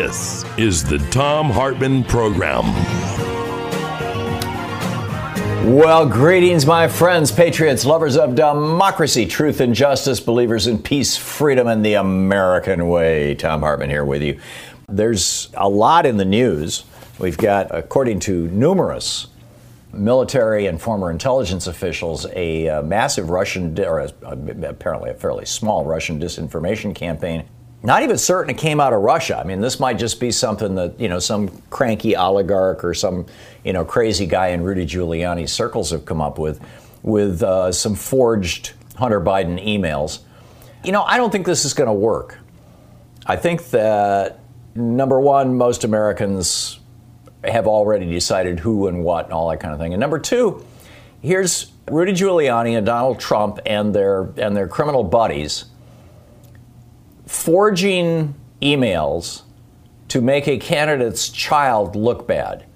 This is the Thom Hartmann Program. Well, greetings, my friends, patriots, lovers of democracy, truth, and justice, believers in peace, freedom, and the American way. Thom Hartmann here with you. There's a lot in the news. We've got, according to numerous military and former intelligence officials, a, uh, massive Russian, or a, apparently a fairly small Russian disinformation campaign not even certain it came out of Russia. I mean, this might just be something that, you know, some cranky oligarch or some, you know, crazy guy in Rudy Giuliani's circles have come up with, with uh, some forged Hunter Biden emails. You know, I don't think this is going to work. I think that, number one, most Americans have already decided who and what and all that kind of thing. And number two, here's Rudy Giuliani and Donald Trump and their, and their criminal buddies forging emails to make a candidate's child look bad.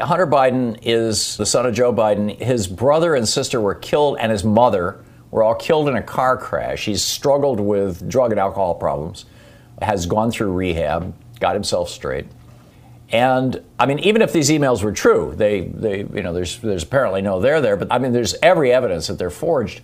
Hunter Biden is the son of Joe Biden. His brother and sister were killed, and his mother were all killed in a car crash. He's struggled with drug and alcohol problems, has gone through rehab, got himself straight. And I mean, even if these emails were true, they, they, you know, there's, there's apparently no there there, but I mean, there's every evidence that they're forged.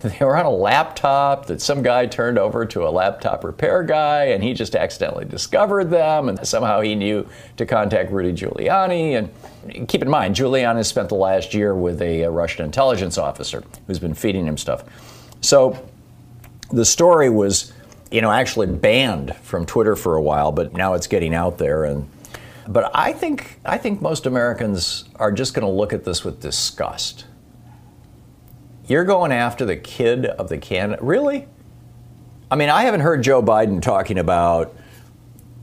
They were on a laptop that some guy turned over to a laptop repair guy and he just accidentally discovered them and somehow he knew to contact Rudy Giuliani. And keep in mind Giuliani spent the last year with a, Russian intelligence officer who's been feeding him stuff. So the story was you know actually banned from Twitter for a while but now it's getting out there. And but I think I think most Americans are just going to look at this with disgust you're going after the kid of the candidate? Really? I mean, I haven't heard Joe Biden talking about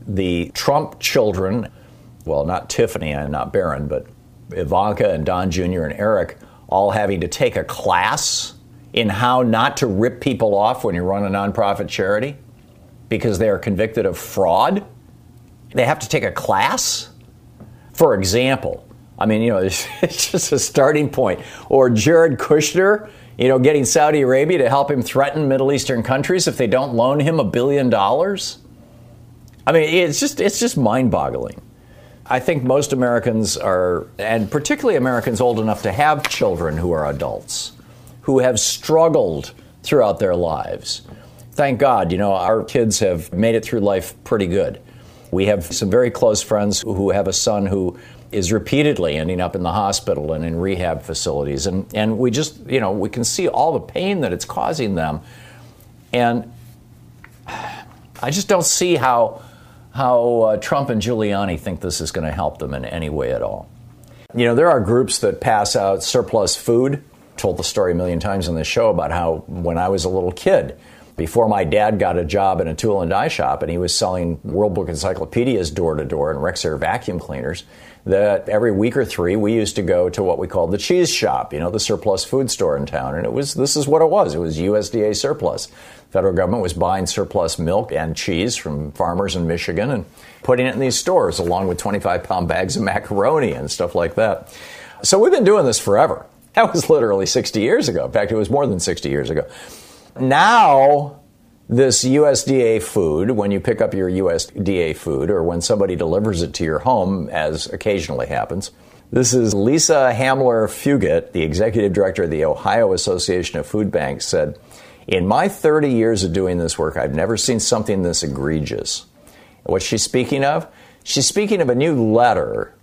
the Trump children, well, not Tiffany and not Barron, but Ivanka and Don Jr. and Eric all having to take a class in how not to rip people off when you run a nonprofit charity because they are convicted of fraud. They have to take a class. For example, I mean, you know, it's, it's just a starting point. Or Jared Kushner, you know, getting Saudi Arabia to help him threaten Middle Eastern countries if they don't loan him a billion dollars. I mean, it's just it's just mind-boggling. I think most Americans are, and particularly Americans old enough to have children who are adults, who have struggled throughout their lives. Thank God, you know, our kids have made it through life pretty good. We have some very close friends who have a son who is repeatedly ending up in the hospital and in rehab facilities. And, and we just, you know, we can see all the pain that it's causing them. And I just don't see how, how uh, Trump and Giuliani think this is going to help them in any way at all. You know, there are groups that pass out surplus food. Told the story a million times on this show about how when I was a little kid, before my dad got a job in a tool and die shop and he was selling World Book encyclopedias door to door and Rexair vacuum cleaners, that every week or three we used to go to what we called the cheese shop, you know, the surplus food store in town. And it was, this is what it was. It was USDA surplus. Federal government was buying surplus milk and cheese from farmers in Michigan and putting it in these stores along with 25 pound bags of macaroni and stuff like that. So we've been doing this forever. That was literally 60 years ago. In fact, it was more than 60 years ago. Now, this USDA food, when you pick up your USDA food or when somebody delivers it to your home, as occasionally happens. This is Lisa Hamler Fugitt, the executive director of the Ohio Association of Food Banks, said, In my 30 years of doing this work, I've never seen something this egregious. What's she speaking of? She's speaking of a new letter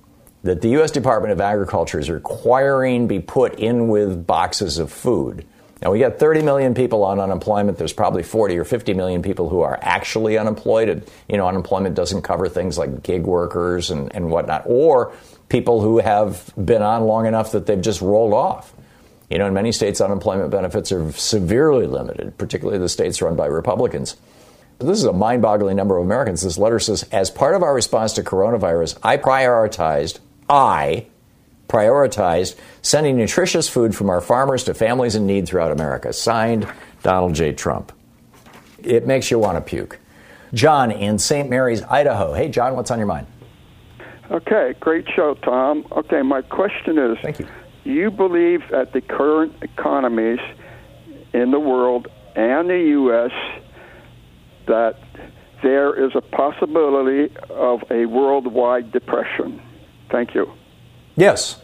that the U.S. Department of Agriculture is requiring be put in with boxes of food. Now, we got 30 million people on unemployment. There's probably 40 or 50 million people who are actually unemployed. And, you know, unemployment doesn't cover things like gig workers and, and whatnot, or people who have been on long enough that they've just rolled off. You know, in many states, unemployment benefits are severely limited, particularly the states run by Republicans. This is a mind boggling number of Americans. This letter says, as part of our response to coronavirus, I prioritized, I prioritized sending nutritious food from our farmers to families in need throughout America. Signed, Donald J. Trump. It makes you want to puke. John in St. Mary's, Idaho. Hey, John, what's on your mind? Okay, great show, Thom. Okay, my question is Thank you. You believe that the current economies in the world and the U.S. that there is a possibility of a worldwide depression? Thank you. Yes.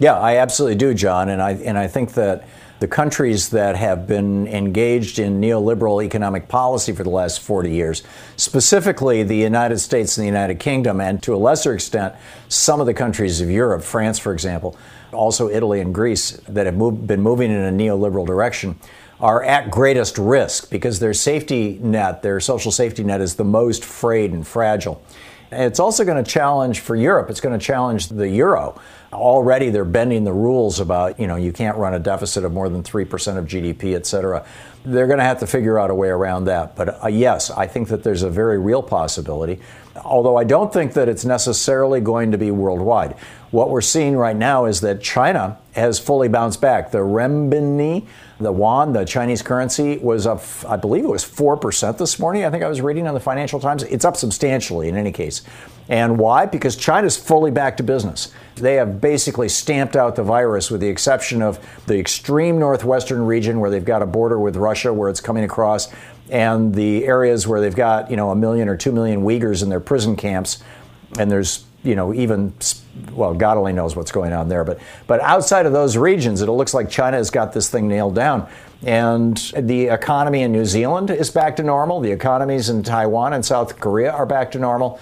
Yeah, I absolutely do, John. And I, and I think that the countries that have been engaged in neoliberal economic policy for the last 40 years, specifically the United States and the United Kingdom, and to a lesser extent, some of the countries of Europe, France, for example, also Italy and Greece, that have moved, been moving in a neoliberal direction, are at greatest risk because their safety net, their social safety net, is the most frayed and fragile. It's also going to challenge for Europe, it's going to challenge the euro. Already they're bending the rules about, you know, you can't run a deficit of more than 3% of GDP, et cetera. They're going to have to figure out a way around that. But uh, yes, I think that there's a very real possibility, although I don't think that it's necessarily going to be worldwide. What we're seeing right now is that China has fully bounced back. The renminbi, the yuan, the Chinese currency, was up, I believe it was 4% this morning. I think I was reading on the Financial Times. It's up substantially in any case. And why? Because China's fully back to business. They have basically stamped out the virus with the exception of the extreme northwestern region where they've got a border with Russia where it's coming across and the areas where they've got, you know, a million or 2 million Uyghurs in their prison camps and there's you know, even well, God only knows what's going on there. But but outside of those regions, it looks like China has got this thing nailed down. And the economy in New Zealand is back to normal. The economies in Taiwan and South Korea are back to normal.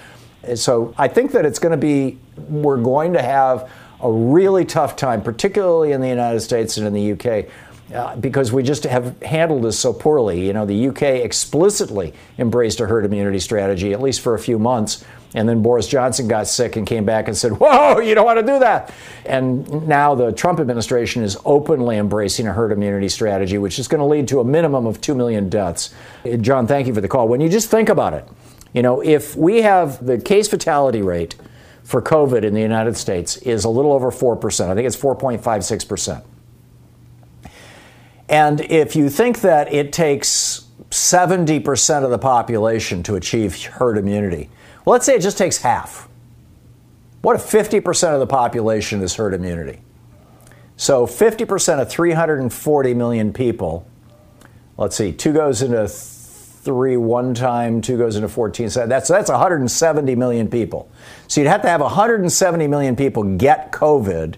So I think that it's going to be we're going to have a really tough time, particularly in the United States and in the UK. Uh, because we just have handled this so poorly. You know, the UK explicitly embraced a herd immunity strategy, at least for a few months, and then Boris Johnson got sick and came back and said, Whoa, you don't want to do that. And now the Trump administration is openly embracing a herd immunity strategy, which is going to lead to a minimum of 2 million deaths. John, thank you for the call. When you just think about it, you know, if we have the case fatality rate for COVID in the United States is a little over 4%, I think it's 4.56%. And if you think that it takes 70% of the population to achieve herd immunity, well, let's say it just takes half. What if 50% of the population is herd immunity? So 50% of 340 million people, let's see, two goes into three one time, two goes into 14. So that's, that's 170 million people. So you'd have to have 170 million people get COVID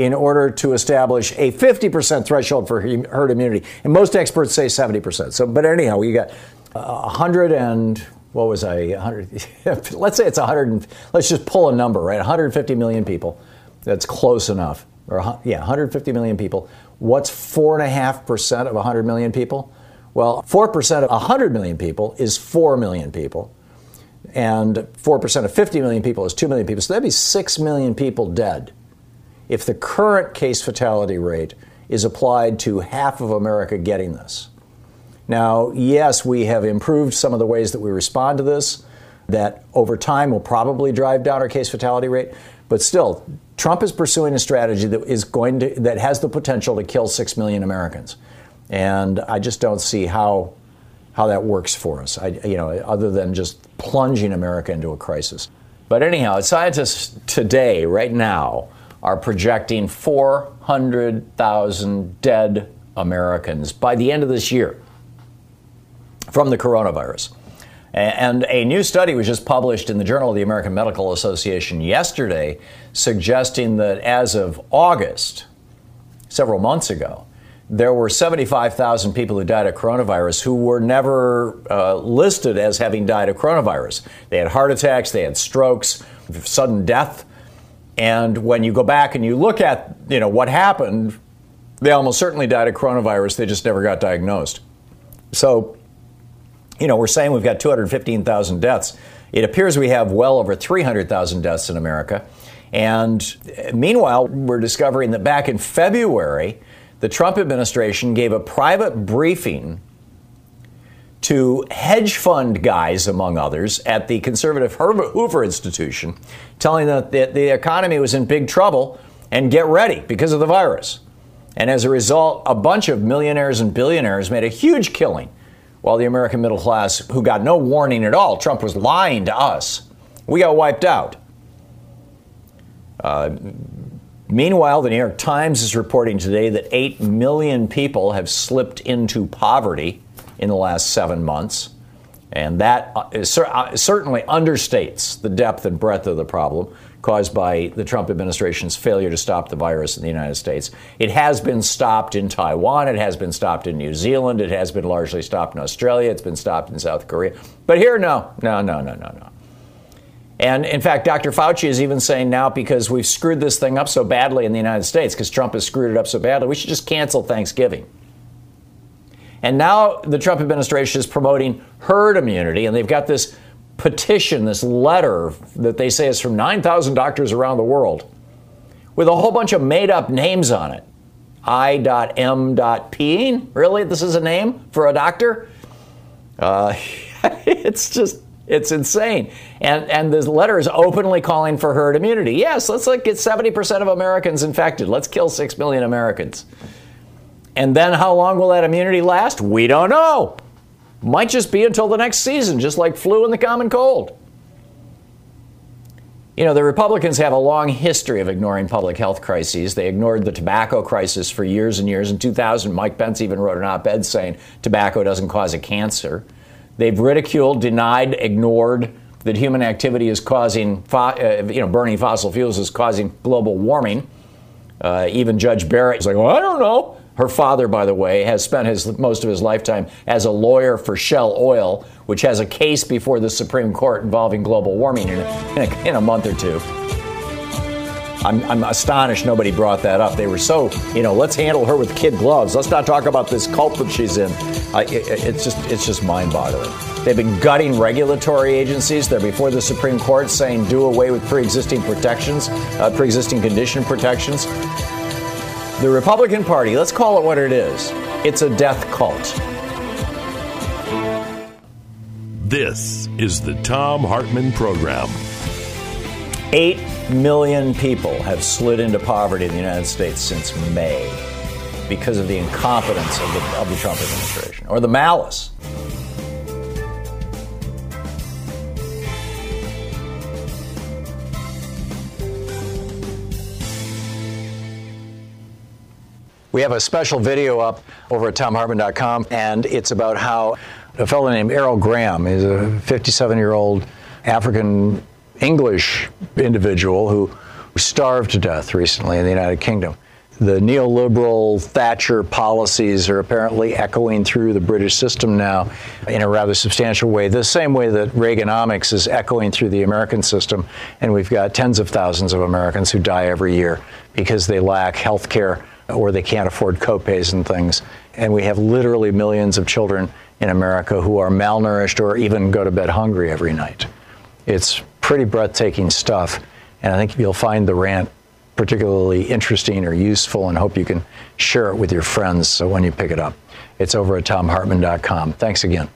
in order to establish a 50% threshold for herd immunity. And most experts say 70%. So, but anyhow, you got uh, 100 and what was I? 100. let's say it's 100. let's just pull a number, right? 150 million people. That's close enough. Or yeah, 150 million people. What's four and a half percent of 100 million people? Well, four percent of 100 million people is four million people, and four percent of 50 million people is two million people. So that'd be six million people dead if the current case fatality rate is applied to half of America getting this. Now, yes, we have improved some of the ways that we respond to this, that over time will probably drive down our case fatality rate. But still, Trump is pursuing a strategy that is going to that has the potential to kill six million Americans, and I just don't see how how that works for us. I, you know, other than just plunging America into a crisis. But anyhow, scientists today, right now, are projecting 400,000 dead Americans by the end of this year. from the coronavirus. And a new study was just published in the Journal of the American Medical Association yesterday, suggesting that as of August, several months ago, there were 75,000 people who died of coronavirus who were never uh, listed as having died of coronavirus. They had heart attacks, they had strokes, sudden death. And when you go back and you look at, you know, what happened, they almost certainly died of coronavirus. They just never got diagnosed. So, you know, we're saying we've got 215,000 deaths. It appears we have well over 300,000 deaths in America. And eh, meanwhile, we're discovering that back in February, the Trump administration gave a private briefing to hedge fund guys, among others, at the conservative Hoover Institution, telling them that the economy was in big trouble and get ready because of the virus. And as a result, a bunch of millionaires and billionaires made a huge killing, while the American middle class, who got no warning at all, Trump was lying to us, we got wiped out. Uh, meanwhile, the New York Times is reporting today that 8 million people have slipped into poverty in the last seven months. And that uh, uh, certainly understates the depth and breadth of the problem caused by the Trump administration's failure to stop the virus in the United States. It has been stopped in Taiwan, it has been stopped in New Zealand, it has been largely stopped in Australia, it's been stopped in South Korea. But here, no, no, no, no, no, no. And in fact, Dr. Fauci is even saying now because we've screwed this thing up so badly in the United States, because Trump has screwed it up so badly, we should just cancel Thanksgiving. And now the Trump administration is promoting herd immunity, and they've got this petition, this letter that they say is from 9,000 doctors around the world with a whole bunch of made up names on it. I.M.P. Really? This is a name for a doctor? Uh, it's just, it's insane. And, and this letter is openly calling for herd immunity. Yes, let's like get 70% of Americans infected. Let's kill 6 million Americans. And then how long will that immunity last? We don't know. Might just be until the next season, just like flu and the common cold. You know, the Republicans have a long history of ignoring public health crises. They ignored the tobacco crisis for years and years. In 2000, Mike Pence even wrote an op ed saying tobacco doesn't cause a cancer. They've ridiculed, denied, ignored that human activity is causing, uh, you know, burning fossil fuels is causing global warming. Uh, even Judge Barrett is like, well, I don't know. Her father, by the way, has spent his, most of his lifetime as a lawyer for Shell Oil, which has a case before the Supreme Court involving global warming in a, in a, in a month or two. I'm, I'm, astonished nobody brought that up. They were so, you know, let's handle her with kid gloves. Let's not talk about this cult that she's in. It, it's just, it's just mind-boggling. They've been gutting regulatory agencies. They're before the Supreme Court saying do away with pre-existing protections, uh, pre-existing condition protections. The Republican Party, let's call it what it is it's a death cult. This is the Thom Hartmann Program. Eight million people have slid into poverty in the United States since May because of the incompetence of the, of the Trump administration or the malice We have a special video up over at thomhartmann.com, and it's about how a fellow named Errol Graham is a 57 year old African English individual who starved to death recently in the United Kingdom. The neoliberal Thatcher policies are apparently echoing through the British system now in a rather substantial way, the same way that Reaganomics is echoing through the American system. And we've got tens of thousands of Americans who die every year because they lack health care or they can't afford copays and things. And we have literally millions of children in America who are malnourished or even go to bed hungry every night. It's pretty breathtaking stuff. And I think you'll find the rant particularly interesting or useful and hope you can share it with your friends when you pick it up. It's over at thomhartmann.com. Thanks again.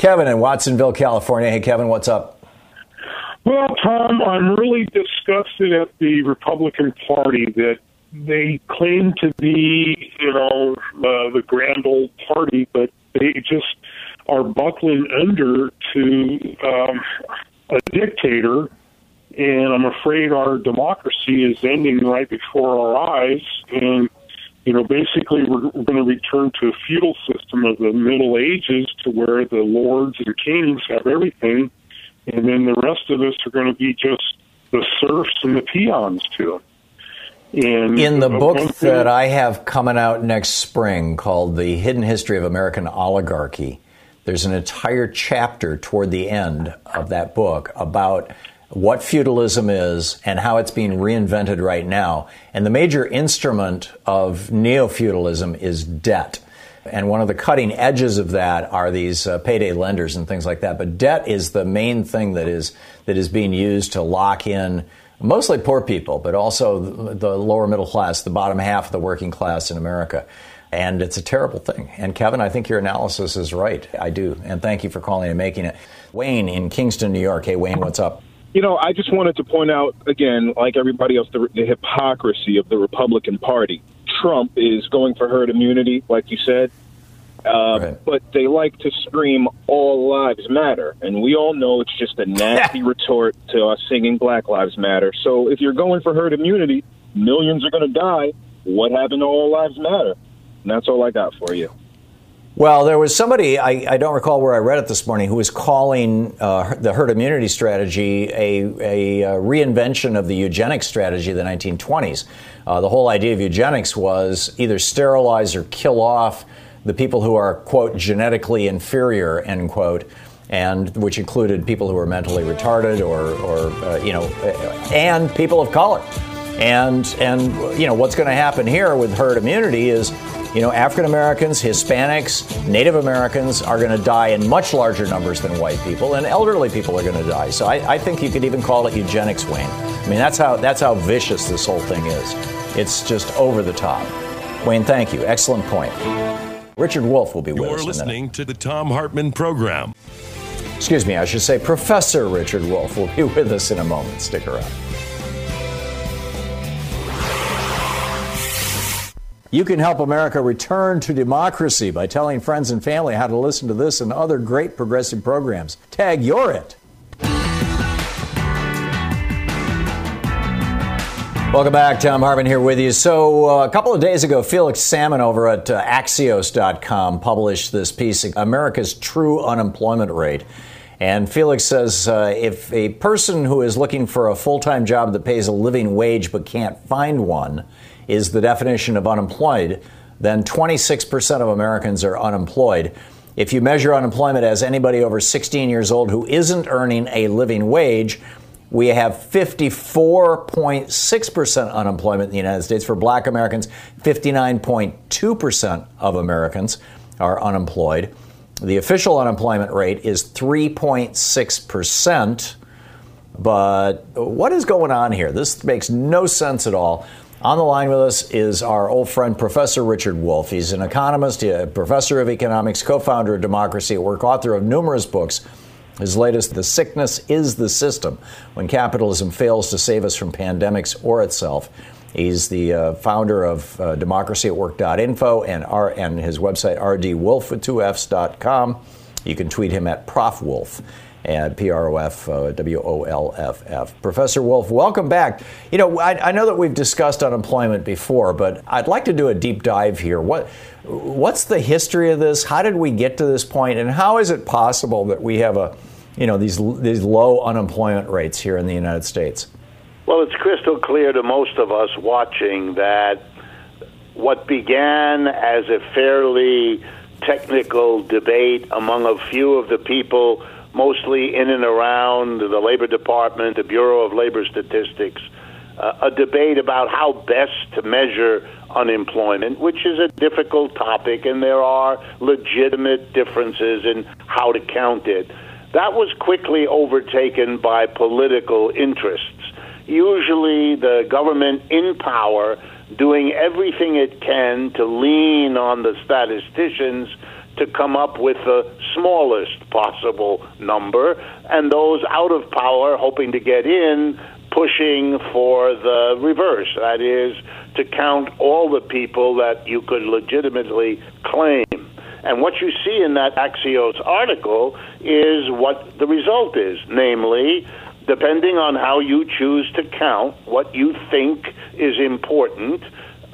Kevin in Watsonville, California. Hey, Kevin, what's up? Well, Thom, I'm really disgusted at the Republican Party that they claim to be, you know, uh, the grand old party, but they just are buckling under to um, a dictator, and I'm afraid our democracy is ending right before our eyes. And you know, basically, we're, we're going to return to a feudal system of the Middle Ages, to where the lords and kings have everything, and then the rest of us are going to be just the serfs and the peons to them. And In the uh, book thing- that I have coming out next spring called The Hidden History of American Oligarchy, there's an entire chapter toward the end of that book about what feudalism is and how it's being reinvented right now. And the major instrument of neo feudalism is debt. And one of the cutting edges of that are these uh, payday lenders and things like that. But debt is the main thing that is that is being used to lock in mostly poor people, but also the, the lower middle class, the bottom half of the working class in America. And it's a terrible thing. And Kevin, I think your analysis is right. I do. And thank you for calling and making it. Wayne in Kingston, New York. Hey, Wayne, what's up? You know, I just wanted to point out again, like everybody else, the, the hypocrisy of the Republican Party. Trump is going for herd immunity, like you said, uh, Right. but they like to scream "All lives matter," and we all know it's just a nasty retort to us singing "Black Lives Matter." So if you're going for herd immunity, millions are going to die. What happened to "All Lives Matter"? And that's all I got for you. Well, there was somebody, I, I don't recall where I read it this morning, who was calling uh, the herd immunity strategy a, a, uh reinvention of the eugenics strategy of the 1920s. Uh, the whole idea of eugenics was either sterilize or kill off the people who are, quote, genetically inferior, end quote, and which included people who were mentally retarded or, or uh, you know, and people of color. And and you know what's going to happen here with herd immunity is, you know, African Americans, Hispanics, Native Americans are going to die in much larger numbers than white people, and elderly people are going to die. So I, I think you could even call it eugenics, Wayne. I mean that's how that's how vicious this whole thing is. It's just over the top. Wayne, thank you. Excellent point. Richard Wolff will be with You're us. in a listening to the Thom Hartmann program. Excuse me, I should say Professor Richard Wolff will be with us in a moment. Stick around. You can help America return to democracy by telling friends and family how to listen to this and other great progressive programs. Tag You're It. Welcome back. Thom Hartmann here with you. So, uh, a couple of days ago, Felix Salmon over at uh, Axios.com published this piece, America's True Unemployment Rate. And Felix says uh, if a person who is looking for a full time job that pays a living wage but can't find one is the definition of unemployed, then 26% of Americans are unemployed. If you measure unemployment as anybody over 16 years old who isn't earning a living wage, we have 54.6% unemployment in the United States. For black Americans, 59.2% of Americans are unemployed. The official unemployment rate is 3.6%. But what is going on here? This makes no sense at all. On the line with us is our old friend, Professor Richard Wolff. He's an economist, a professor of economics, co founder of Democracy at Work, author of numerous books. His latest, The Sickness is the System When Capitalism Fails to Save Us from Pandemics or Itself. He's the uh, founder of uh, democracyatwork.info and, R- and his website, rdwolf with two Fs.com. You can tweet him at Prof Wolff at P R O F uh, W O L F F. Professor Wolff, welcome back. You know, I, I know that we've discussed unemployment before, but I'd like to do a deep dive here. What what's the history of this? How did we get to this point, and how is it possible that we have a you know these these low unemployment rates here in the United States? Well, it's crystal clear to most of us watching that what began as a fairly technical debate among a few of the people, mostly in and around the Labor Department, the Bureau of Labor Statistics, uh, a debate about how best to measure unemployment, which is a difficult topic, and there are legitimate differences in how to count it. That was quickly overtaken by political interests usually the government in power doing everything it can to lean on the statisticians to come up with the smallest possible number, and those out of power hoping to get in, pushing for the reverse. That is, to count all the people that you could legitimately claim. And what you see in that Axios article is what the result is, namely, depending on how you choose to count what you think is important,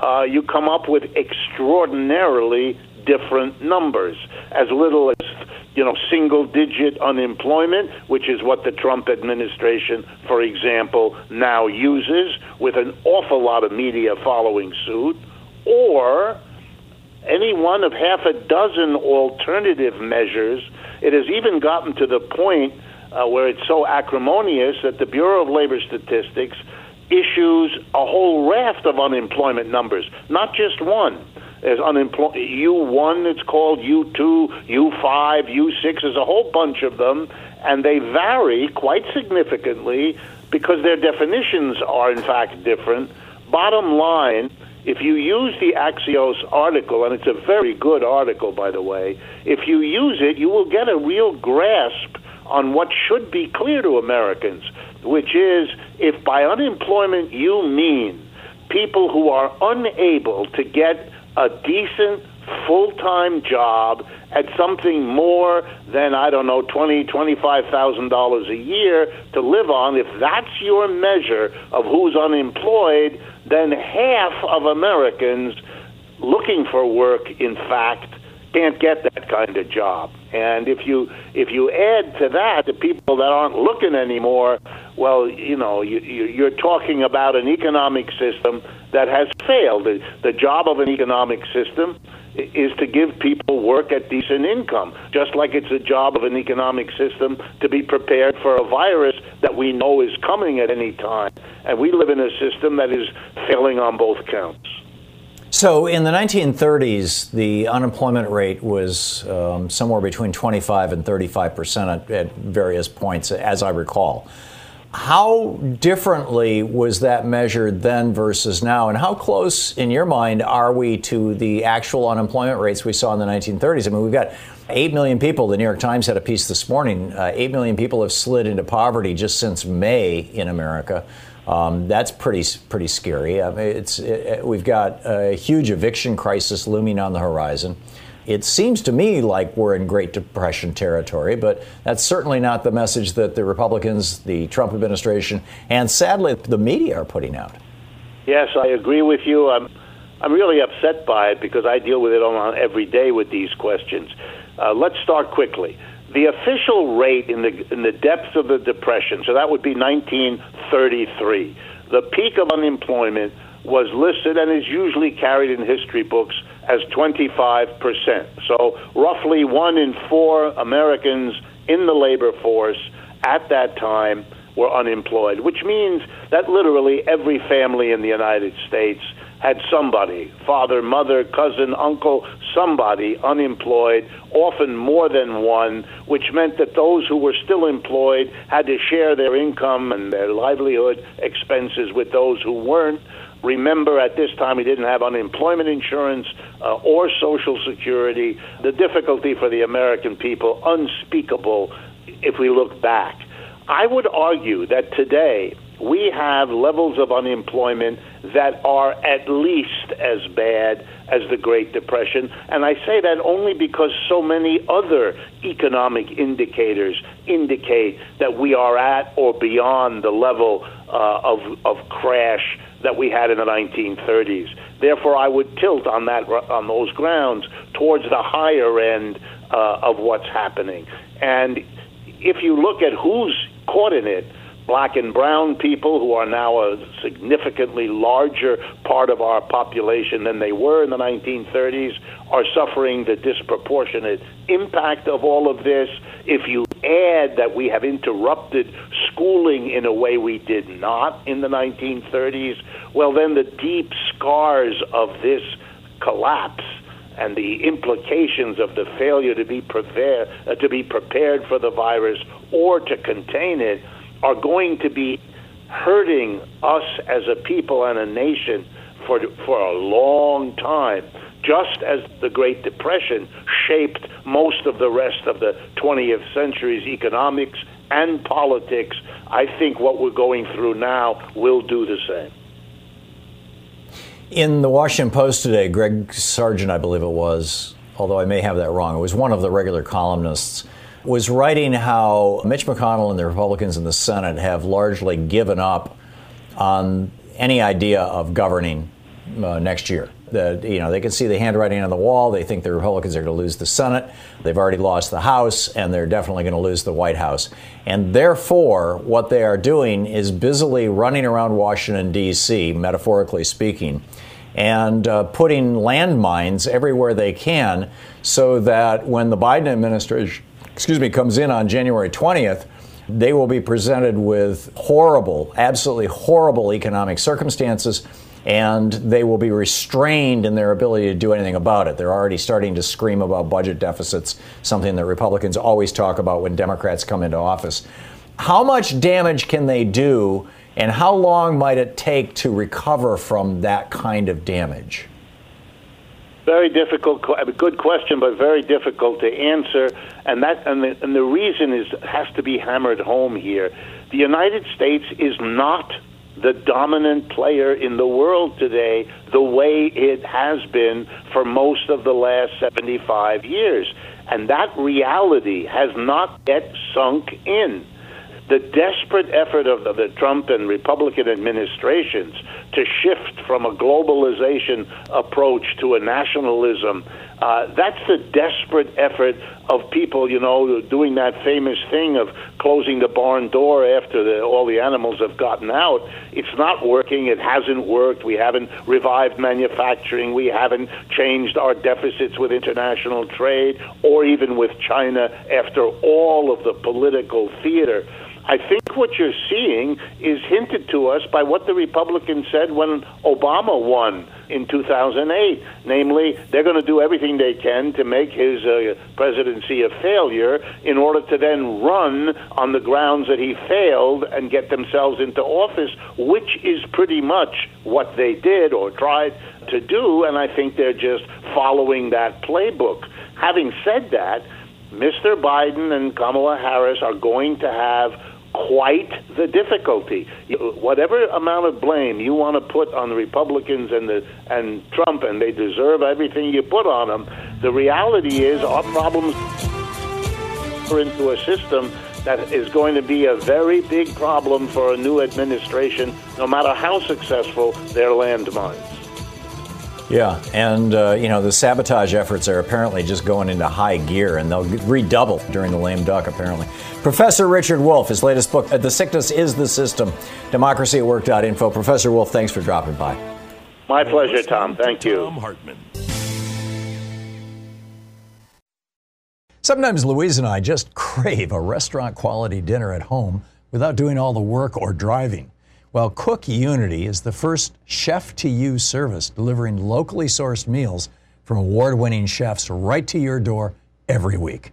uh, you come up with extraordinarily different numbers. As little as you know, single digit unemployment, which is what the Trump administration, for example, now uses, with an awful lot of media following suit, or any one of half a dozen alternative measures. It has even gotten to the point uh, where it's so acrimonious that the Bureau of Labor Statistics issues a whole raft of unemployment numbers, not just one. There's unemployment U1, it's called U2, U5, U6. There's a whole bunch of them, and they vary quite significantly because their definitions are, in fact, different. Bottom line, if you use the Axios article, and it's a very good article, by the way, if you use it, you will get a real grasp on what should be clear to Americans, which is if by unemployment you mean people who are unable to get a decent full time job at something more than I don't know twenty twenty five thousand dollars a year to live on. If that's your measure of who's unemployed, then half of Americans looking for work, in fact, can't get that kind of job. And if you if you add to that the people that aren't looking anymore, well, you know, you, you're talking about an economic system that has failed. The, the job of an economic system is to give people work at decent income, just like it's a job of an economic system to be prepared for a virus that we know is coming at any time. And we live in a system that is failing on both counts. So, in the 1930s, the unemployment rate was um, somewhere between 25 and 35 percent at, at various points, as I recall. How differently was that measured then versus now? And how close, in your mind, are we to the actual unemployment rates we saw in the 1930s? I mean, we've got 8 million people. The New York Times had a piece this morning. Uh, 8 million people have slid into poverty just since May in America. Um, that's pretty pretty scary. I mean, it's it, we've got a huge eviction crisis looming on the horizon. It seems to me like we're in Great Depression territory, but that's certainly not the message that the Republicans, the Trump administration, and sadly the media are putting out. Yes, I agree with you. I'm, I'm really upset by it because I deal with it on every day with these questions. Uh, let's start quickly. The official rate in the in the depths of the depression, so that would be 1933. The peak of unemployment was listed and is usually carried in history books as 25%. So, roughly one in four Americans in the labor force at that time were unemployed, which means that literally every family in the United States had somebody father, mother, cousin, uncle, somebody unemployed, often more than one, which meant that those who were still employed had to share their income and their livelihood expenses with those who weren't. Remember, at this time, he didn't have unemployment insurance uh, or Social Security. The difficulty for the American people, unspeakable if we look back. I would argue that today we have levels of unemployment that are at least as bad as the Great Depression. And I say that only because so many other economic indicators indicate that we are at or beyond the level uh, of, of crash that we had in the 1930s. Therefore, I would tilt on that on those grounds towards the higher end uh, of what's happening. And if you look at who's caught in it, black and brown people who are now a significantly larger part of our population than they were in the 1930s are suffering the disproportionate impact of all of this. If you add that we have interrupted schooling in a way we did not in the 1930s, well, then the deep scars of this collapse and the implications of the failure to be prepared uh, to be prepared for the virus or to contain it are going to be hurting us as a people and a nation for for a long time just as the Great Depression shaped most of the rest of the 20th century's economics and politics, I think what we're going through now will do the same. In the Washington Post today, Greg Sargent, I believe it was, although I may have that wrong. It was one of the regular columnists was writing how Mitch McConnell and the Republicans in the Senate have largely given up on any idea of governing uh, next year. You know they can see the handwriting on the wall. They think the Republicans are going to lose the Senate. They've already lost the House, and they're definitely going to lose the White House. And therefore, what they are doing is busily running around Washington D.C., metaphorically speaking, and uh, putting landmines everywhere they can, so that when the Biden administration, excuse me, comes in on January 20th they will be presented with horrible, absolutely horrible economic circumstances and they will be restrained in their ability to do anything about it. They're already starting to scream about budget deficits, something that Republicans always talk about when Democrats come into office. How much damage can they do, and how long might it take to recover from that kind of damage? Very difficult, a good question, but very difficult to answer. And that, and the, and the reason is has to be hammered home here. The United States is not the dominant player in the world today the way it has been for most of the last 75 years. And that reality has not yet sunk in. The desperate effort of the, the Trump and Republican administrations to shift from a globalization approach to a nationalism uh, that's the desperate effort of people, you know, doing that famous thing of closing the barn door after the, all the animals have gotten out. It's not working. It hasn't worked. We haven't revived manufacturing. We haven't changed our deficits with international trade or even with China after all of the political theater. I think what you're seeing is hinted to us by what the Republicans said when Obama won in 2008. Namely, they're going to do everything they can to make his uh, presidency a failure in order to then run on the grounds that he failed and get themselves into office, which is pretty much what they did or tried to do. And I think they're just following that playbook. Having said that, Mr. Biden and Kamala Harris are going to have quite the difficulty. Whatever amount of blame you want to put on the Republicans and the and Trump, and they deserve everything you put on them. The reality is, our problems are into a system that is going to be a very big problem for a new administration, no matter how successful their landmines. Yeah, and uh, you know the sabotage efforts are apparently just going into high gear, and they'll redouble during the lame duck. Apparently, Professor Richard Wolff, his latest book, uh, "The Sickness Is the System: Democracy at Work.info." Professor Wolff, thanks for dropping by. My pleasure, Thom. Thank you. Thom Hartmann. Sometimes Louise and I just crave a restaurant quality dinner at home without doing all the work or driving. Well, Cook Unity is the first chef to you service delivering locally sourced meals from award winning chefs right to your door every week.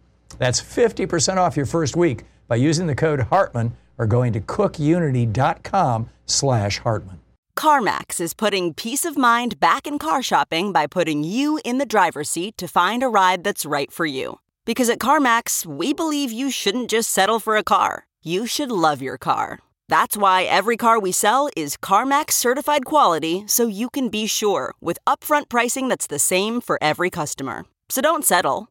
That's 50% off your first week by using the code Hartmann or going to cookunity.com slash Hartmann. CarMax is putting peace of mind back in car shopping by putting you in the driver's seat to find a ride that's right for you. Because at CarMax, we believe you shouldn't just settle for a car. You should love your car. That's why every car we sell is CarMax certified quality so you can be sure with upfront pricing that's the same for every customer. So don't settle.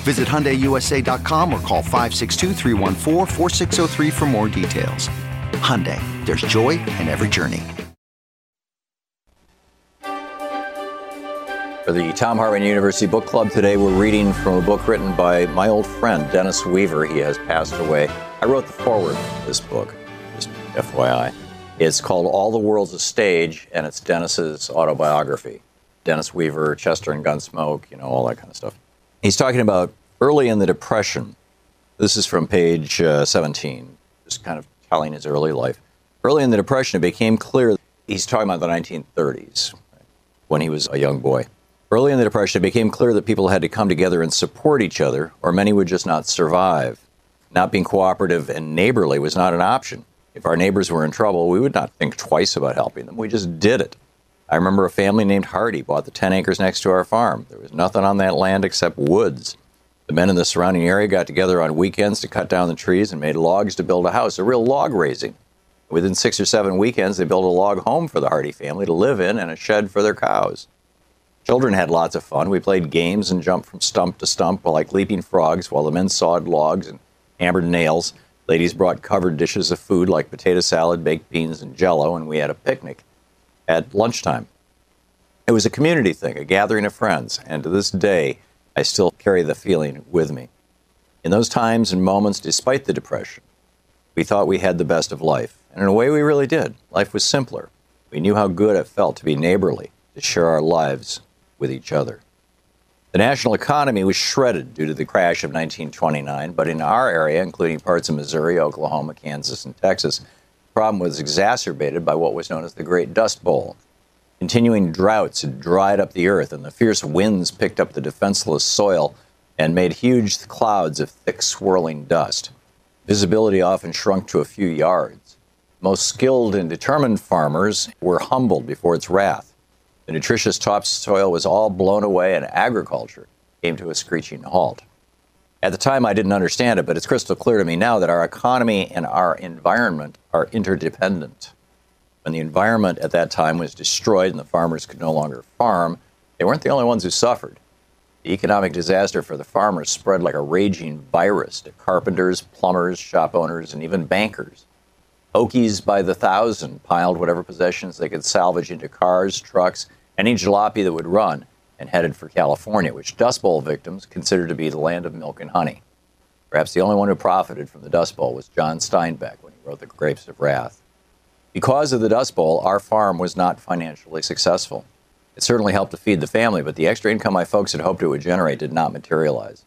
Visit HyundaiUSA.com or call 562 for more details. Hyundai, there's joy in every journey. For the Thom Hartmann University Book Club today, we're reading from a book written by my old friend, Dennis Weaver. He has passed away. I wrote the foreword to this book, just FYI. It's called All the World's a Stage, and it's Dennis's autobiography. Dennis Weaver, Chester and Gunsmoke, you know, all that kind of stuff. He's talking about early in the Depression. This is from page uh, 17, just kind of telling his early life. Early in the Depression, it became clear he's talking about the 1930s when he was a young boy. Early in the Depression, it became clear that people had to come together and support each other, or many would just not survive. Not being cooperative and neighborly was not an option. If our neighbors were in trouble, we would not think twice about helping them. We just did it. I remember a family named Hardy bought the 10 acres next to our farm. There was nothing on that land except woods. The men in the surrounding area got together on weekends to cut down the trees and made logs to build a house, a real log raising. Within six or seven weekends, they built a log home for the Hardy family to live in and a shed for their cows. Children had lots of fun. We played games and jumped from stump to stump like leaping frogs while the men sawed logs and hammered nails. Ladies brought covered dishes of food like potato salad, baked beans, and jello, and we had a picnic at lunchtime. It was a community thing, a gathering of friends, and to this day, I still carry the feeling with me. In those times and moments, despite the depression, we thought we had the best of life. And in a way, we really did. Life was simpler. We knew how good it felt to be neighborly, to share our lives with each other. The national economy was shredded due to the crash of 1929, but in our area, including parts of Missouri, Oklahoma, Kansas, and Texas, problem was exacerbated by what was known as the Great Dust Bowl. Continuing droughts had dried up the earth, and the fierce winds picked up the defenseless soil and made huge clouds of thick, swirling dust. Visibility often shrunk to a few yards. Most skilled and determined farmers were humbled before its wrath. The nutritious topsoil was all blown away, and agriculture came to a screeching halt. At the time, I didn't understand it, but it's crystal clear to me now that our economy and our environment are interdependent. When the environment at that time was destroyed and the farmers could no longer farm, they weren't the only ones who suffered. The economic disaster for the farmers spread like a raging virus to carpenters, plumbers, shop owners, and even bankers. Okies by the thousand piled whatever possessions they could salvage into cars, trucks, any jalopy that would run and headed for California, which Dust Bowl victims considered to be the land of milk and honey. Perhaps the only one who profited from the Dust Bowl was John Steinbeck when he wrote The Grapes of Wrath. Because of the Dust Bowl, our farm was not financially successful. It certainly helped to feed the family, but the extra income my folks had hoped it would generate did not materialize.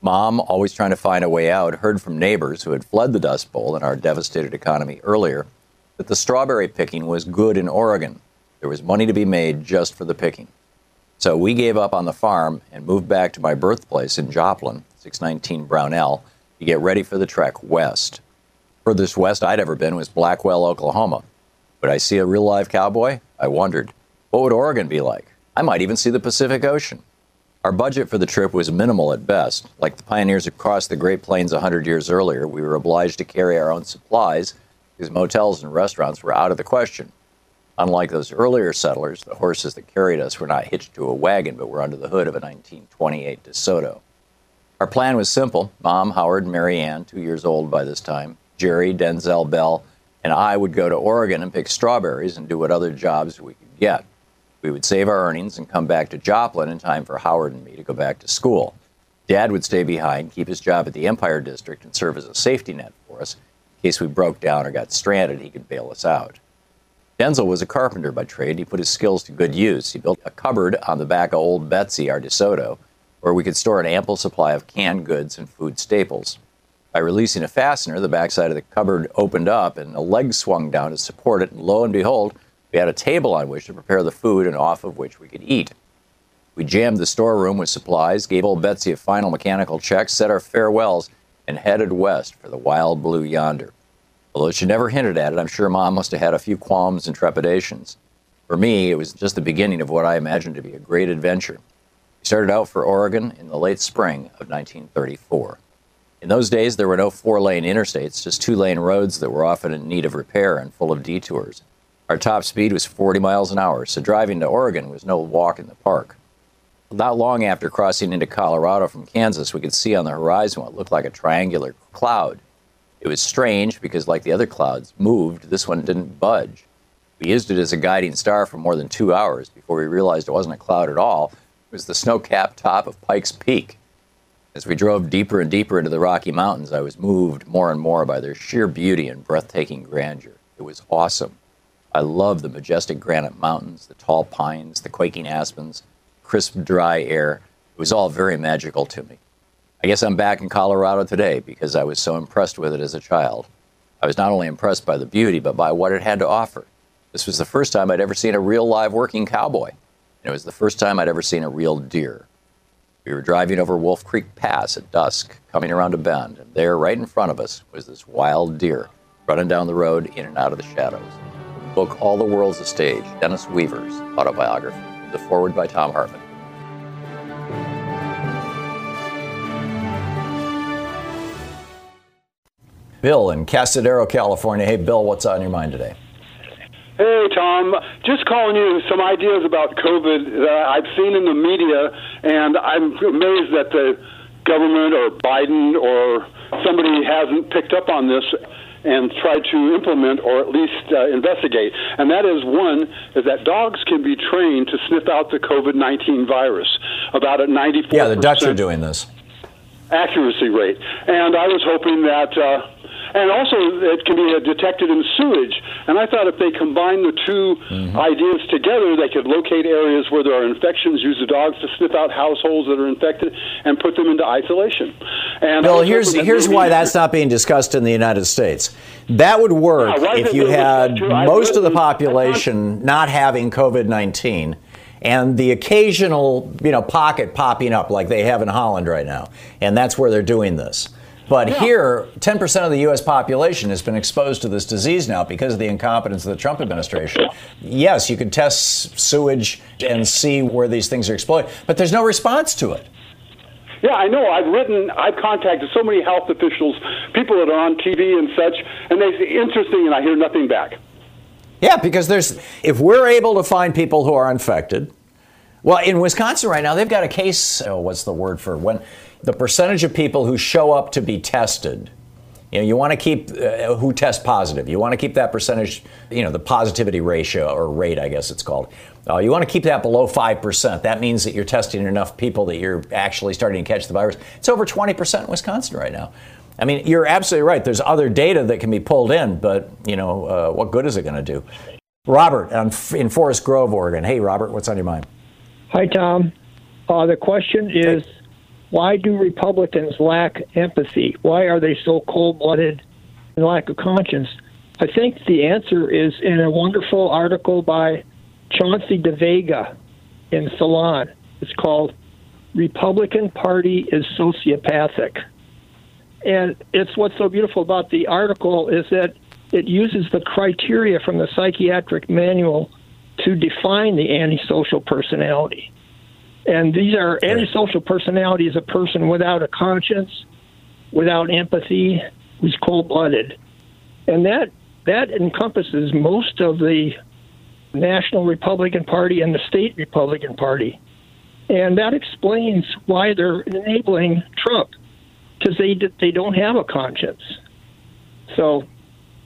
Mom, always trying to find a way out, heard from neighbors who had fled the Dust Bowl and our devastated economy earlier that the strawberry picking was good in Oregon. There was money to be made just for the picking. So we gave up on the farm and moved back to my birthplace in Joplin, 619 Brownell, to get ready for the trek west. Furthest west I'd ever been was Blackwell, Oklahoma. Would I see a real live cowboy? I wondered. What would Oregon be like? I might even see the Pacific Ocean. Our budget for the trip was minimal at best. Like the pioneers across the Great Plains a 100 years earlier, we were obliged to carry our own supplies because motels and restaurants were out of the question. Unlike those earlier settlers, the horses that carried us were not hitched to a wagon, but were under the hood of a 1928 DeSoto. Our plan was simple. Mom, Howard, Mary Ann, two years old by this time, Jerry, Denzel, Bell, and I would go to Oregon and pick strawberries and do what other jobs we could get. We would save our earnings and come back to Joplin in time for Howard and me to go back to school. Dad would stay behind, keep his job at the Empire District, and serve as a safety net for us. In case we broke down or got stranded, he could bail us out. Denzel was a carpenter by trade. He put his skills to good use. He built a cupboard on the back of Old Betsy, our DeSoto, where we could store an ample supply of canned goods and food staples. By releasing a fastener, the backside of the cupboard opened up and a leg swung down to support it, and lo and behold, we had a table on which to prepare the food and off of which we could eat. We jammed the storeroom with supplies, gave old Betsy a final mechanical check, said our farewells, and headed west for the wild blue yonder. Although she never hinted at it, I'm sure Mom must have had a few qualms and trepidations. For me, it was just the beginning of what I imagined to be a great adventure. We started out for Oregon in the late spring of 1934. In those days, there were no four lane interstates, just two lane roads that were often in need of repair and full of detours. Our top speed was 40 miles an hour, so driving to Oregon was no walk in the park. Not long after crossing into Colorado from Kansas, we could see on the horizon what looked like a triangular cloud. It was strange because, like the other clouds moved, this one didn't budge. We used it as a guiding star for more than two hours before we realized it wasn't a cloud at all. It was the snow capped top of Pikes Peak. As we drove deeper and deeper into the Rocky Mountains, I was moved more and more by their sheer beauty and breathtaking grandeur. It was awesome. I loved the majestic granite mountains, the tall pines, the quaking aspens, crisp, dry air. It was all very magical to me. I guess I'm back in Colorado today because I was so impressed with it as a child. I was not only impressed by the beauty, but by what it had to offer. This was the first time I'd ever seen a real live working cowboy, and it was the first time I'd ever seen a real deer. We were driving over Wolf Creek Pass at dusk, coming around a bend, and there, right in front of us, was this wild deer running down the road in and out of the shadows. The book All the World's a Stage, Dennis Weaver's autobiography, the foreword by Thom Hartmann. Bill in Cazadero, California. Hey, Bill, what's on your mind today? Hey, Thom. Just calling you some ideas about COVID that I've seen in the media, and I'm amazed that the government or Biden or somebody hasn't picked up on this and tried to implement or at least uh, investigate. And that is one is that dogs can be trained to sniff out the COVID 19 virus about at 94 Yeah, the Dutch are doing this. accuracy rate. And I was hoping that. Uh, and also, it can be uh, detected in sewage. And I thought if they combine the 2 mm-hmm. ideas together, they could locate areas where there are infections, use the dogs to sniff out households that are infected, and put them into isolation. And I Bill, here's that here's why that's not being discussed in the United States. That would work Yeah, if you had discussed here? I most of the population not having COVID nineteen. And the occasional, you know, pocket popping up like they have in Holland right now, and that's where they're doing this. But here, 10% of the U.S. population has been exposed to this disease now because of the incompetence of the Trump administration. Yes, you can test sewage and see where these things are exploding, but there's no response to it. Yeah, I know. I've written, I've contacted so many health officials, people that are on TV and such, and they say, interesting, and I hear nothing back. Yeah, because there's if we're able to find people who are infected, well, in Wisconsin right now they've got a case. Oh, what's the word for when the percentage of people who show up to be tested? You know, you want to keep uh, who test positive. You want to keep that percentage, you know, the positivity ratio or rate, I guess it's called. Uh, you want to keep that below five percent. That means that you're testing enough people that you're actually starting to catch the virus. It's over twenty percent in Wisconsin right now. I mean, you're absolutely right. There's other data that can be pulled in, but you know, uh, what good is it going to do? Robert on, in Forest Grove, Oregon. Hey, Robert, what's on your mind? Hi, Thom. Uh, the question is why do Republicans lack empathy? Why are they so cold blooded and lack of conscience? I think the answer is in a wonderful article by Chauncey DeVega in Salon. It's called Republican Party is Sociopathic. And it's what's so beautiful about the article is that it uses the criteria from the psychiatric manual to define the antisocial personality. And these are antisocial personality is a person without a conscience, without empathy, who's cold blooded. And that that encompasses most of the National Republican Party and the state Republican Party. And that explains why they're enabling Trump because they they don't have a conscience. So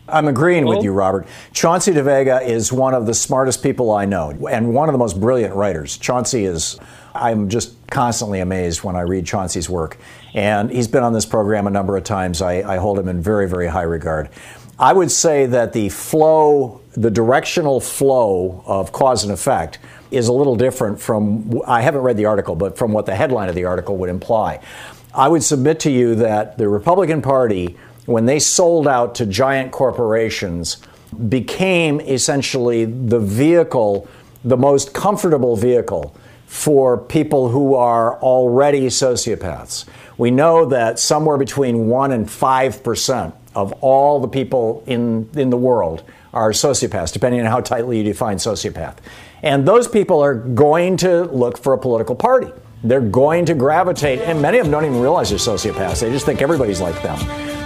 I'm agreeing with you, Robert. Chauncey DeVega is one of the smartest people I know and one of the most brilliant writers. Chauncey is, I'm just constantly amazed when I read Chauncey's work. And he's been on this program a number of times. I, I hold him in very, very high regard. I would say that the flow, the directional flow of cause and effect is a little different from, I haven't read the article, but from what the headline of the article would imply. I would submit to you that the Republican Party when they sold out to giant corporations, became essentially the vehicle, the most comfortable vehicle for people who are already sociopaths. We know that somewhere between 1 and 5% of all the people in, in the world are sociopaths, depending on how tightly you define sociopath. And those people are going to look for a political party. They're going to gravitate, and many of them don't even realize they're sociopaths. They just think everybody's like them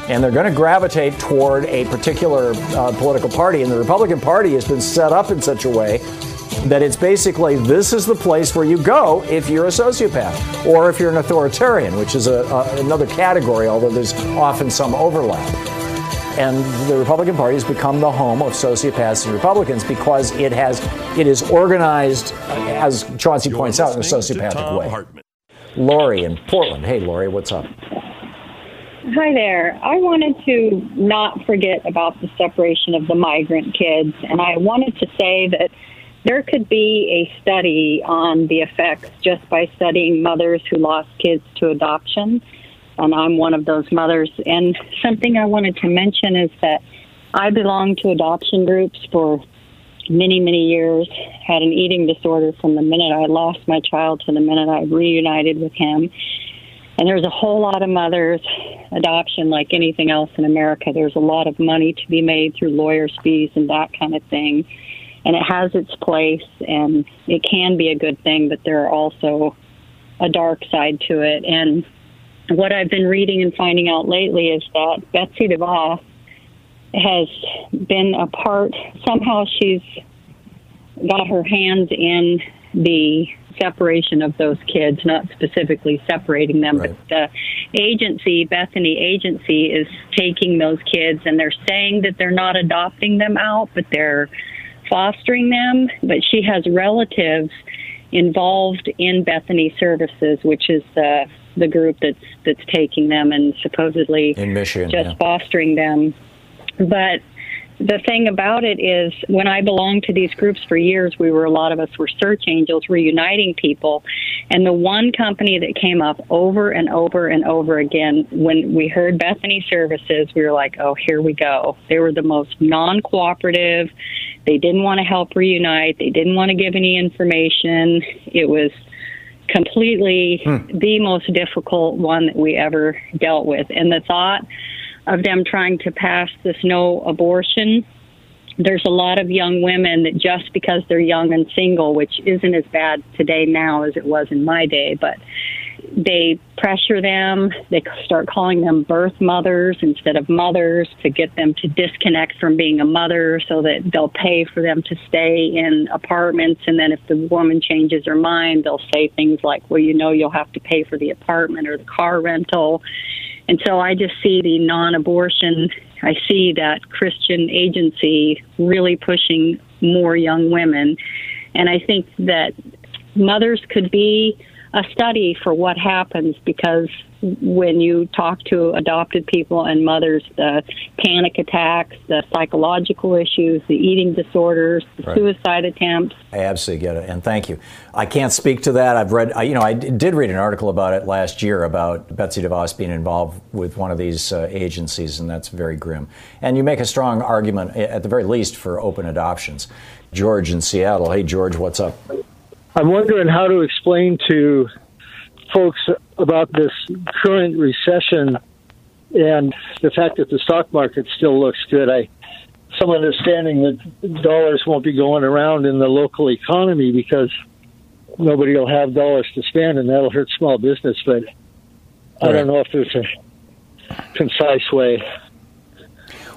and they're going to gravitate toward a particular uh, political party. And the Republican Party has been set up in such a way that it's basically this is the place where you go if you're a sociopath or if you're an authoritarian, which is a, a, another category, although there's often some overlap. And the Republican Party has become the home of sociopaths and Republicans because it has it is organized, as Chauncey you're points out, in a sociopathic way. Hartmann. Lori in Portland. Hey, Lori, what's up? Hi there. I wanted to not forget about the separation of the migrant kids, and I wanted to say that there could be a study on the effects just by studying mothers who lost kids to adoption. And I'm one of those mothers. And something I wanted to mention is that I belonged to adoption groups for many, many years, had an eating disorder from the minute I lost my child to the minute I reunited with him. And there's a whole lot of mothers, adoption like anything else in America. There's a lot of money to be made through lawyers' fees and that kind of thing. And it has its place and it can be a good thing, but there are also a dark side to it. And what I've been reading and finding out lately is that Betsy DeVos has been a part, somehow she's got her hands in the separation of those kids, not specifically separating them, right. but the agency, Bethany Agency, is taking those kids and they're saying that they're not adopting them out, but they're fostering them. But she has relatives involved in Bethany Services, which is the the group that's that's taking them and supposedly in Michigan, just yeah. fostering them. But the thing about it is when I belonged to these groups for years, we were a lot of us were search angels reuniting people. And the one company that came up over and over and over again, when we heard Bethany Services, we were like, oh, here we go. They were the most non cooperative. They didn't want to help reunite. They didn't want to give any information. It was completely hmm. the most difficult one that we ever dealt with. And the thought, of them trying to pass this no abortion. There's a lot of young women that just because they're young and single, which isn't as bad today now as it was in my day, but they pressure them. They start calling them birth mothers instead of mothers to get them to disconnect from being a mother so that they'll pay for them to stay in apartments. And then if the woman changes her mind, they'll say things like, well, you know, you'll have to pay for the apartment or the car rental. And so I just see the non abortion, I see that Christian agency really pushing more young women. And I think that mothers could be a study for what happens because when you talk to adopted people and mothers, the panic attacks, the psychological issues, the eating disorders, the right. suicide attempts. I absolutely get it, and thank you. I can't speak to that. I've read, you know, I did read an article about it last year about Betsy DeVos being involved with one of these uh, agencies, and that's very grim. And you make a strong argument, at the very least, for open adoptions. George in Seattle. Hey, George, what's up? I'm wondering how to explain to folks about this current recession and the fact that the stock market still looks good. I some understanding that dollars won't be going around in the local economy because nobody will have dollars to spend, and that'll hurt small business. But I don't know if there's a concise way.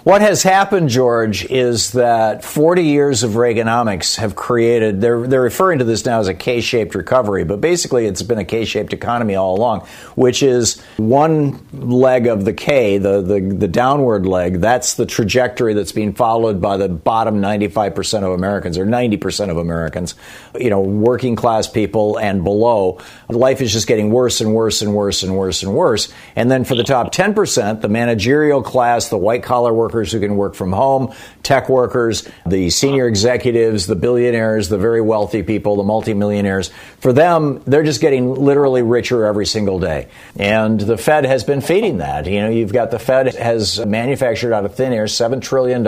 What has happened, George, is that 40 years of Reaganomics have created, they're, they're referring to this now as a K shaped recovery, but basically it's been a K shaped economy all along, which is one leg of the K, the, the, the downward leg, that's the trajectory that's being followed by the bottom 95% of Americans, or 90% of Americans, you know, working class people and below. Life is just getting worse and worse and worse and worse and worse. And then for the top 10%, the managerial class, the white collar workers, workers who can work from home, tech workers, the senior executives, the billionaires, the very wealthy people, the multimillionaires. For them, they're just getting literally richer every single day. And the Fed has been feeding that. You know, you've got the Fed has manufactured out of thin air $7 trillion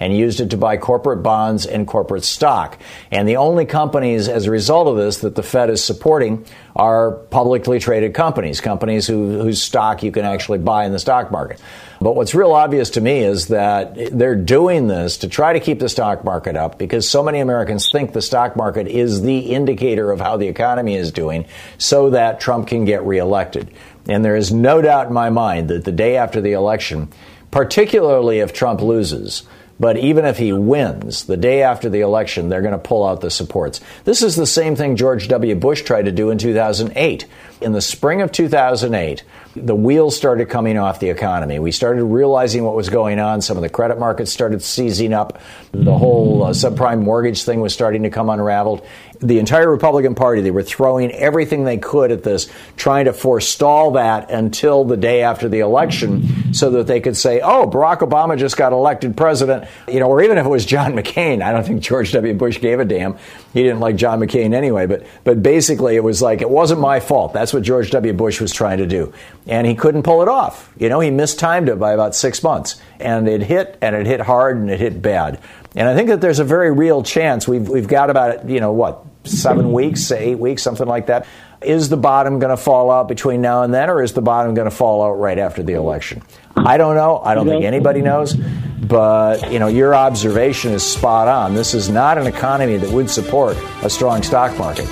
and used it to buy corporate bonds and corporate stock. And the only companies as a result of this that the Fed is supporting are publicly traded companies, companies who, whose stock you can actually buy in the stock market. But what's real obvious to me is that they're doing this to try to keep the stock market up because so many Americans think the stock market is the indicator of how the economy is doing so that Trump can get reelected. And there is no doubt in my mind that the day after the election, particularly if Trump loses, but even if he wins, the day after the election, they're going to pull out the supports. This is the same thing George W. Bush tried to do in 2008. In the spring of 2008, the wheels started coming off the economy. We started realizing what was going on. Some of the credit markets started seizing up. The whole uh, subprime mortgage thing was starting to come unraveled. The entire Republican Party, they were throwing everything they could at this, trying to forestall that until the day after the election so that they could say, oh, Barack Obama just got elected president, you know, or even if it was John McCain. I don't think George W. Bush gave a damn. He didn't like John McCain anyway, but, but basically it was like, it wasn't my fault. That's what George W. Bush was trying to do and he couldn't pull it off. You know, he mistimed it by about six months, and it hit, and it hit hard, and it hit bad. And I think that there's a very real chance we've we've got about you know what seven weeks, eight weeks, something like that. Is the bottom going to fall out between now and then, or is the bottom going to fall out right after the election? I don't know. I don't think anybody knows. But you know, your observation is spot on. This is not an economy that would support a strong stock market.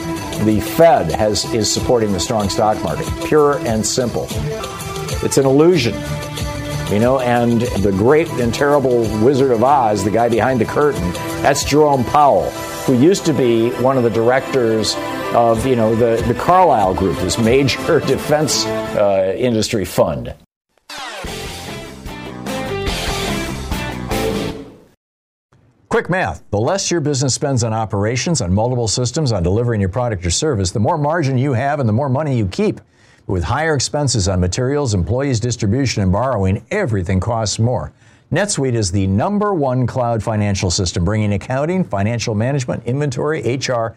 The Fed has is supporting the strong stock market, pure and simple. It's an illusion. You know, and the great and terrible Wizard of Oz, the guy behind the curtain, that's Jerome Powell, who used to be one of the directors of, you know, the, the Carlyle Group, this major defense uh, industry fund. Quick math. The less your business spends on operations, on multiple systems, on delivering your product or service, the more margin you have and the more money you keep. With higher expenses on materials, employees, distribution, and borrowing, everything costs more. NetSuite is the number one cloud financial system, bringing accounting, financial management, inventory, HR,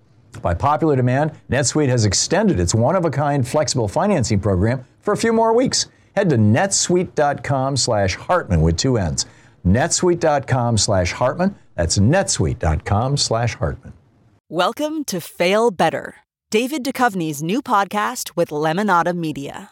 By popular demand, NetSuite has extended its one-of-a-kind flexible financing program for a few more weeks. Head to netsuite.com slash Hartmann with two N's. netsuite.com slash Hartmann. That's netsuite.com slash Hartmann. Welcome to Fail Better, David Duchovny's new podcast with Lemonada Media.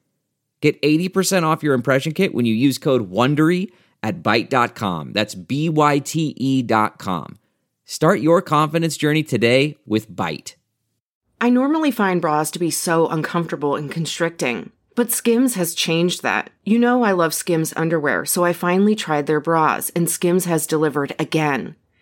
Get 80% off your impression kit when you use code WONDERY at Byte.com. That's B-Y-T-E dot com. Start your confidence journey today with Byte. I normally find bras to be so uncomfortable and constricting, but Skims has changed that. You know I love Skims underwear, so I finally tried their bras, and Skims has delivered again.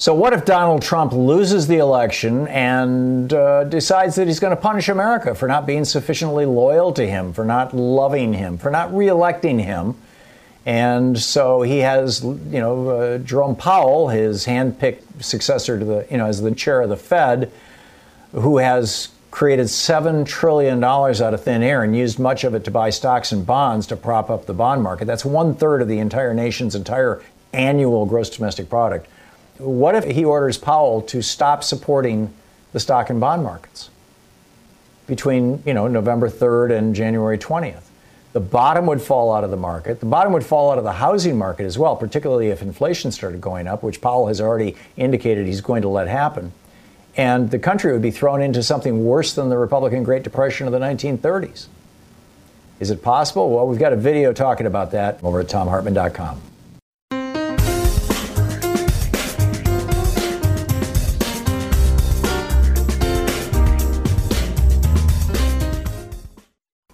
So, what if Donald Trump loses the election and uh, decides that he's going to punish America for not being sufficiently loyal to him, for not loving him, for not reelecting him? And so he has, you know, uh, Jerome Powell, his handpicked successor to the, you know, as the chair of the Fed, who has created $7 trillion out of thin air and used much of it to buy stocks and bonds to prop up the bond market. That's one third of the entire nation's entire annual gross domestic product. What if he orders Powell to stop supporting the stock and bond markets between, you know, November 3rd and January 20th? The bottom would fall out of the market. The bottom would fall out of the housing market as well, particularly if inflation started going up, which Powell has already indicated he's going to let happen. And the country would be thrown into something worse than the Republican Great Depression of the 1930s. Is it possible? Well, we've got a video talking about that over at thomhartmann.com.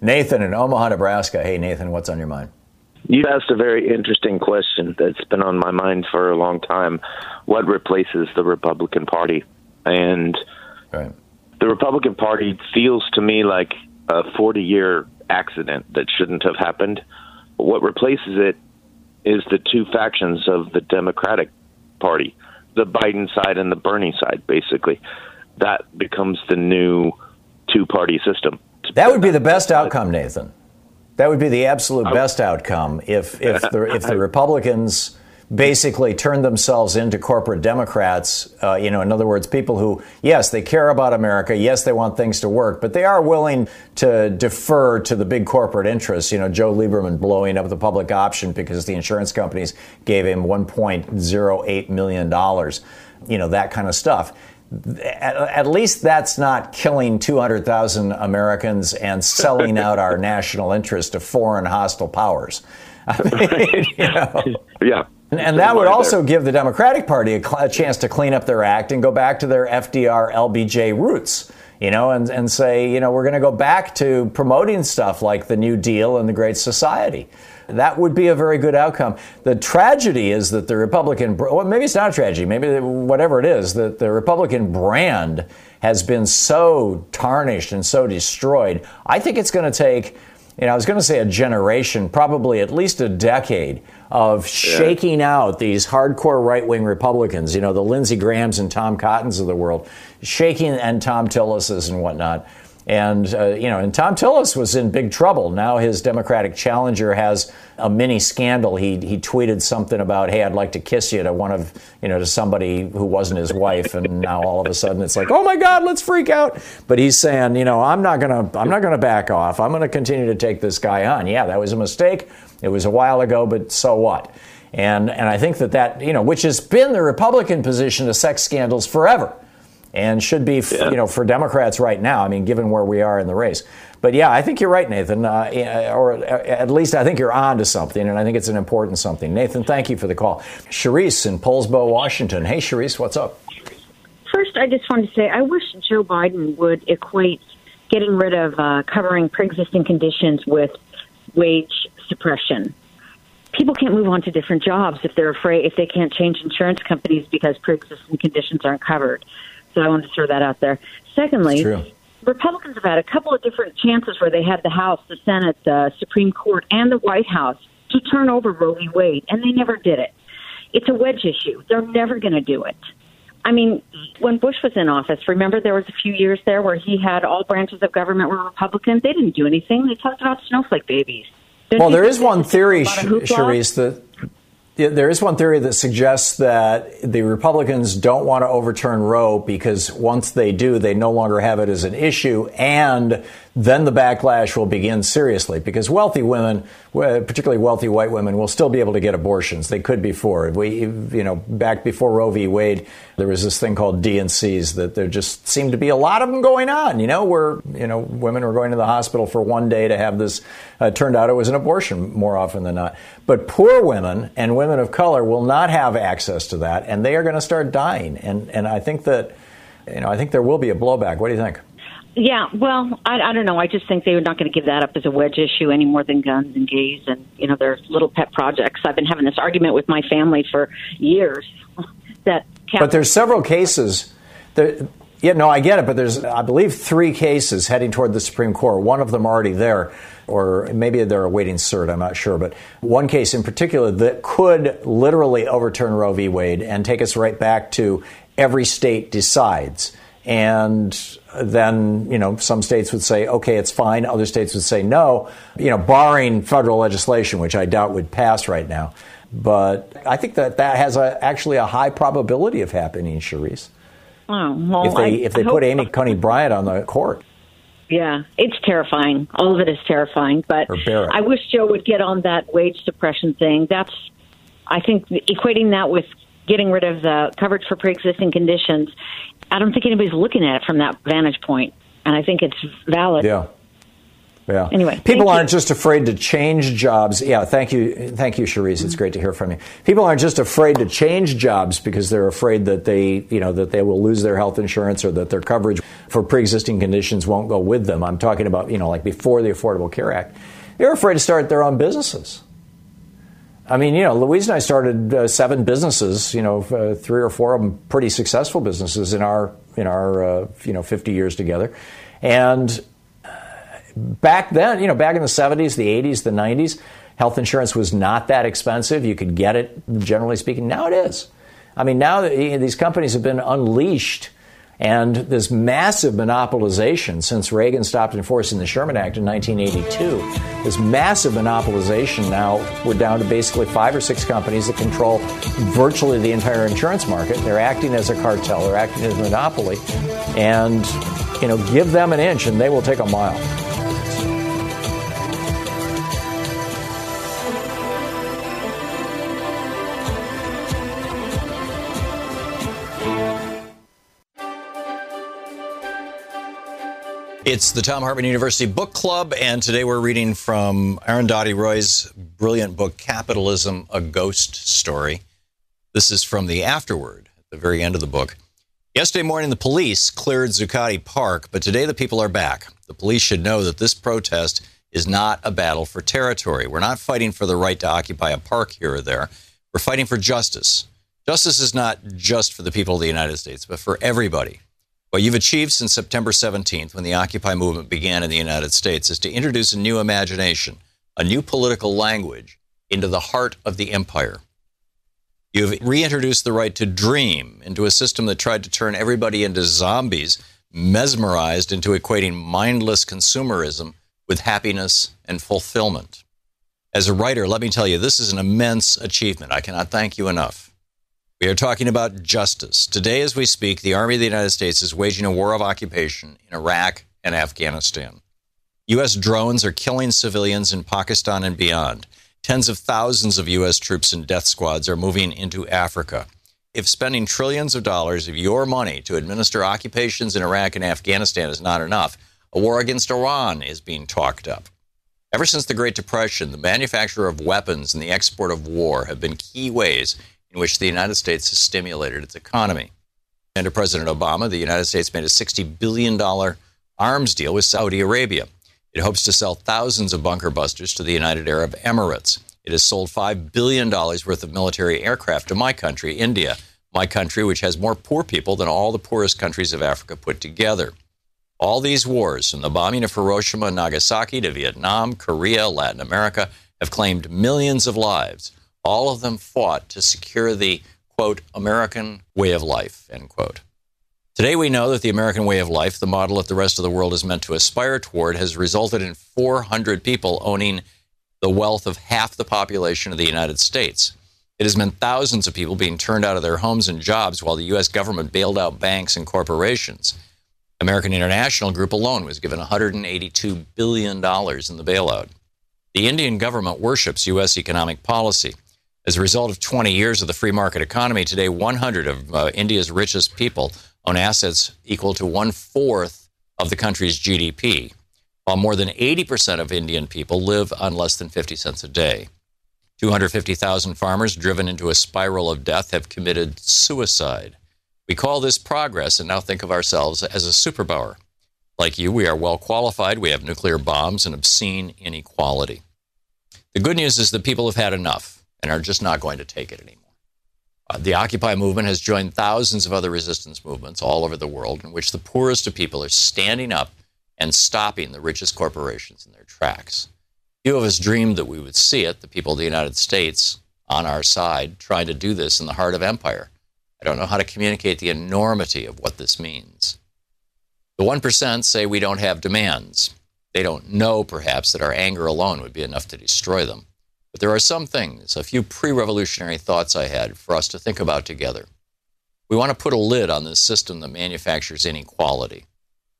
Nathan in Omaha, Nebraska. Hey, Nathan, what's on your mind? You asked a very interesting question that's been on my mind for a long time. What replaces the Republican Party? And right. the Republican Party feels to me like a 40 year accident that shouldn't have happened. What replaces it is the two factions of the Democratic Party, the Biden side and the Bernie side, basically. That becomes the new two party system. That would be the best outcome, Nathan. That would be the absolute best outcome if if the if the Republicans basically turn themselves into corporate Democrats. Uh, you know, in other words, people who yes, they care about America, yes, they want things to work, but they are willing to defer to the big corporate interests. You know, Joe Lieberman blowing up the public option because the insurance companies gave him 1.08 million dollars. You know, that kind of stuff at, least that's not killing 200,000 Americans and selling out our national interest to foreign hostile powers. I mean, you know. Yeah. And, and that would also give the Democratic Party a, a, chance to clean up their act and go back to their FDR LBJ roots, you know, and, and say, you know, we're going to go back to promoting stuff like the New Deal and the Great Society. That would be a very good outcome. The tragedy is that the Republican, well, maybe it's not a tragedy, maybe whatever it is, that the Republican brand has been so tarnished and so destroyed. I think it's going to take, you know, I was going to say a generation, probably at least a decade of shaking out these hardcore right wing Republicans, you know, the Lindsey Grahams and Tom Cottons of the world, shaking and Thom Tillis's and whatnot and, uh, you know, and Thom Tillis was in big trouble. Now his Democratic challenger has a mini scandal. He, he tweeted something about, hey, I'd like to kiss you to one of, you know, to somebody who wasn't his wife. And now all of a sudden it's like, oh my God, let's freak out. But he's saying, you know, I'm not going to, I'm not going to back off. I'm going to continue to take this guy on. Yeah, that was a mistake. It was a while ago, but so what? And, and I think that that, you know, which has been the Republican position to sex scandals forever and should be, yeah. you know, for Democrats right now. I mean, given where we are in the race. But yeah, I think you're right, Nathan. Uh, or at least I think you're on to something, and I think it's an important something. Nathan, thank you for the call. Sharice in Poulsbo, Washington. Hey, Sharice, what's up? First, I just wanted to say I wish Joe Biden would equate getting rid of uh, covering pre-existing conditions with wage suppression people can't move on to different jobs if they're afraid if they can't change insurance companies because pre-existing conditions aren't covered. So I wanted to throw that out there. Secondly, Republicans have had a couple of different chances where they had the House, the Senate, the Supreme Court, and the White House to turn over Roe v. Wade, and they never did it. It's a wedge issue. They're never going to do it. I mean, when Bush was in office, remember there was a few years there where he had all branches of government were Republican. They didn't do anything. They talked about snowflake babies. Don't well, there is one theory, a lot of hoopla? Charisse, that there is one theory that suggests that the Republicans don't want to overturn Roe because once they do, they no longer have it as an issue, and then the backlash will begin seriously because wealthy women, uh, particularly wealthy white women, will still be able to get abortions. They could before. We, you know, back before Roe v. Wade, there was this thing called D&Cs that there just seemed to be a lot of them going on. You know, where you know women were going to the hospital for one day to have this. Uh, turned out it was an abortion more often than not. But poor women and women of color will not have access to that, and they are going to start dying. And and I think that, you know, I think there will be a blowback. What do you think? Yeah, well, I, I don't know. I just think they're not going to give that up as a wedge issue any more than guns and gays and you know their little pet projects. I've been having this argument with my family for years that But there's several cases. There, yeah, no, I get it, but there's, I believe, three cases heading toward the Supreme Court. One of them already there, or maybe they're awaiting cert. I'm not sure, but one case in particular that could literally overturn Roe v. Wade and take us right back to every state decides. And then, you know, some states would say, okay, it's fine. Other states would say no, you know, barring federal legislation, which I doubt would pass right now. But I think that that has a, actually a high probability of happening, Charisse. Oh, well, if they I, if they I put Amy Coney Barrett on the court. Yeah, it's terrifying. All of it is terrifying. But I wish Joe would get on that wage suppression thing. That's, I think, equating that with getting rid of the coverage for pre-existing conditions. I don't think anybody's looking at it from that vantage point, and I think it's valid. Yeah. Yeah. Anyway, people aren't just afraid to change jobs. Yeah, thank you, thank you, Charisse. It's great to hear from you. People aren't just afraid to change jobs because they're afraid that they, you know, that they will lose their health insurance or that their coverage for pre-existing conditions won't go with them. I'm talking about, you know, like before the Affordable Care Act. They're afraid to start their own businesses. I mean, you know, Louise and I started uh, seven businesses. You know, uh, three or four of them pretty successful businesses in our in our uh, you know 50 years together, and back then, you know, back in the 70s, the 80s, the 90s, health insurance was not that expensive. You could get it, generally speaking. Now it is. I mean, now these companies have been unleashed, and this massive monopolization since Reagan stopped enforcing the Sherman Act in 1982. This massive monopolization now, we're down to basically five or six companies that control virtually the entire insurance market. They're acting as a cartel, they're acting as a monopoly. And, you know, give them an inch and they will take a mile. It's the Thom Hartmann University Book Club, and today we're reading from Aaron Arundhati Roy's brilliant book, Capitalism A Ghost Story. This is from the afterword at the very end of the book. Yesterday morning, the police cleared Zuccotti Park, but today the people are back. The police should know that this protest is not a battle for territory. We're not fighting for the right to occupy a park here or there. We're fighting for justice. Justice is not just for the people of the United States, but for everybody. What you've achieved since September 17th, when the Occupy movement began in the United States, is to introduce a new imagination, a new political language into the heart of the empire. You've reintroduced the right to dream into a system that tried to turn everybody into zombies, mesmerized into equating mindless consumerism with happiness and fulfillment. As a writer, let me tell you, this is an immense achievement. I cannot thank you enough. We are talking about justice. Today, as we speak, the Army of the United States is waging a war of occupation in Iraq and Afghanistan. U.S. drones are killing civilians in Pakistan and beyond. Tens of thousands of U.S. troops and death squads are moving into Africa. If spending trillions of dollars of your money to administer occupations in Iraq and Afghanistan is not enough, a war against Iran is being talked up. Ever since the Great Depression, the manufacture of weapons and the export of war have been key ways in which the United States has stimulated its economy. Under President Obama, the United States made a $60 billion arms deal with Saudi Arabia. It hopes to sell thousands of bunker busters to the United Arab Emirates. It has sold $5 billion worth of military aircraft to my country, India, my country, which has more poor people than all the poorest countries of Africa put together. All these wars, from the bombing of Hiroshima and Nagasaki to Vietnam, Korea, Latin America, have claimed millions of lives. All of them fought to secure the, quote, American way of life, end quote. Today, we know that the American way of life, the model that the rest of the world is meant to aspire toward, has resulted in 400 people owning the wealth of half the population of the United States. It has meant thousands of people being turned out of their homes and jobs while the U.S. government bailed out banks and corporations. American International Group alone was given $182 billion in the bailout. The Indian government worships U.S. economic policy. As a result of 20 years of the free market economy, today 100 of uh, India's richest people own assets equal to one fourth of the country's GDP, while more than 80% of Indian people live on less than 50 cents a day. 250,000 farmers driven into a spiral of death have committed suicide. We call this progress and now think of ourselves as a superpower. Like you, we are well qualified, we have nuclear bombs and obscene inequality. The good news is that people have had enough and are just not going to take it anymore. Uh, the Occupy movement has joined thousands of other resistance movements all over the world in which the poorest of people are standing up and stopping the richest corporations in their tracks. Few of us dreamed that we would see it, the people of the United States on our side, trying to do this in the heart of empire. I don't know how to communicate the enormity of what this means. The 1% say we don't have demands. They don't know, perhaps, that our anger alone would be enough to destroy them. But there are some things, a few pre revolutionary thoughts I had for us to think about together. We want to put a lid on this system that manufactures inequality.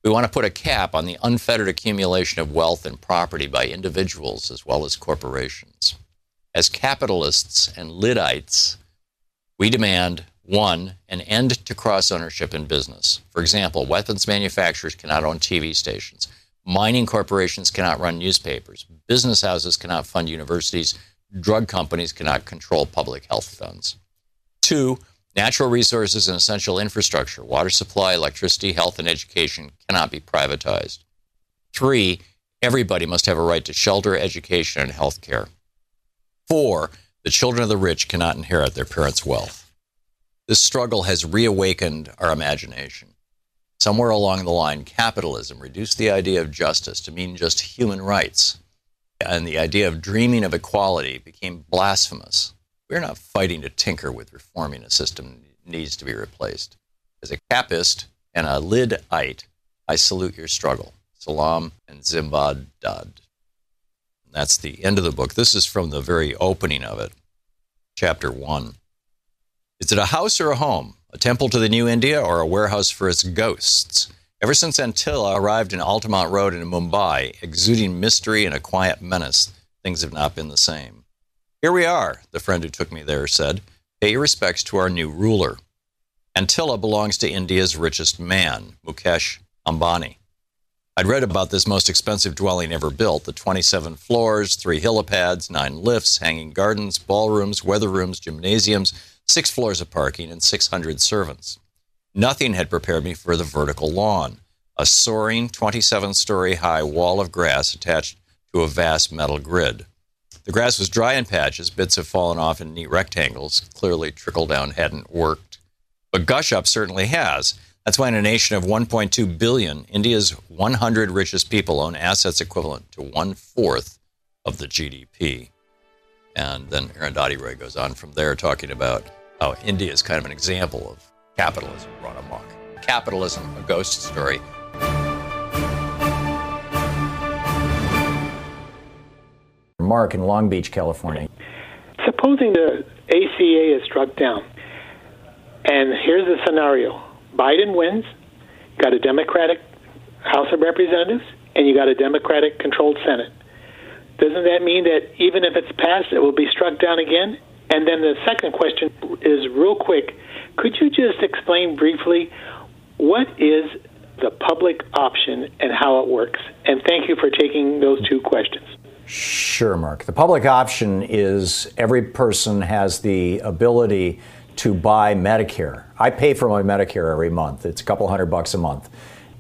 We want to put a cap on the unfettered accumulation of wealth and property by individuals as well as corporations. As capitalists and Liddites, we demand one, an end to cross ownership in business. For example, weapons manufacturers cannot own TV stations. Mining corporations cannot run newspapers. Business houses cannot fund universities. Drug companies cannot control public health funds. Two, natural resources and essential infrastructure, water supply, electricity, health, and education cannot be privatized. Three, everybody must have a right to shelter, education, and health care. Four, the children of the rich cannot inherit their parents' wealth. This struggle has reawakened our imagination. Somewhere along the line, capitalism reduced the idea of justice to mean just human rights. And the idea of dreaming of equality became blasphemous. We're not fighting to tinker with reforming a system that needs to be replaced. As a capist and a lidite, I salute your struggle. Salam and Zimbad Dad. That's the end of the book. This is from the very opening of it, chapter one. Is it a house or a home? A temple to the new India, or a warehouse for its ghosts. Ever since Antilia arrived in Altamont Road in Mumbai, exuding mystery and a quiet menace, things have not been the same. Here we are, the friend who took me there said. Pay your respects to our new ruler. Antilia belongs to India's richest man, Mukesh Ambani. I'd read about this most expensive dwelling ever built the 27 floors, three helipads, nine lifts, hanging gardens, ballrooms, weather rooms, gymnasiums, six floors of parking, and 600 servants. Nothing had prepared me for the vertical lawn, a soaring 27 story high wall of grass attached to a vast metal grid. The grass was dry in patches, bits have fallen off in neat rectangles. Clearly, trickle down hadn't worked. But gush up certainly has. That's why in a nation of 1.2 billion, India's 100 richest people own assets equivalent to one fourth of the GDP. And then Arundhati Roy goes on from there talking about how India is kind of an example of capitalism run amok. Capitalism, a ghost story. Mark in Long Beach, California. Supposing the ACA is struck down, and here's the scenario Biden wins, got a Democratic House of Representatives, and you got a Democratic controlled Senate. Doesn't that mean that even if it's passed, it will be struck down again? And then the second question is real quick. Could you just explain briefly what is the public option and how it works? And thank you for taking those two questions. Sure, Mark. The public option is every person has the ability to buy Medicare. I pay for my Medicare every month. It's a couple hundred bucks a month.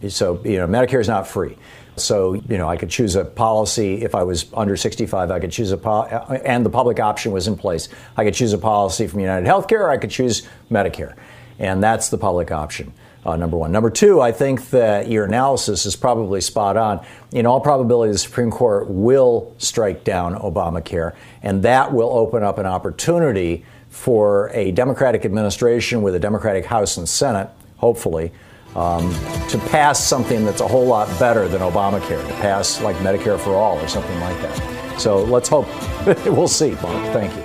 So, you know, Medicare is not free. So, you know, I could choose a policy if I was under 65, I could choose a po- and the public option was in place. I could choose a policy from United Healthcare, or I could choose Medicare. And that's the public option. Uh, number one. Number two, I think that your analysis is probably spot on. In all probability, the Supreme Court will strike down Obamacare, and that will open up an opportunity for a Democratic administration with a Democratic House and Senate, hopefully, um, to pass something that's a whole lot better than Obamacare, to pass like Medicare for all or something like that. So let's hope. we'll see, Mark. Thank you.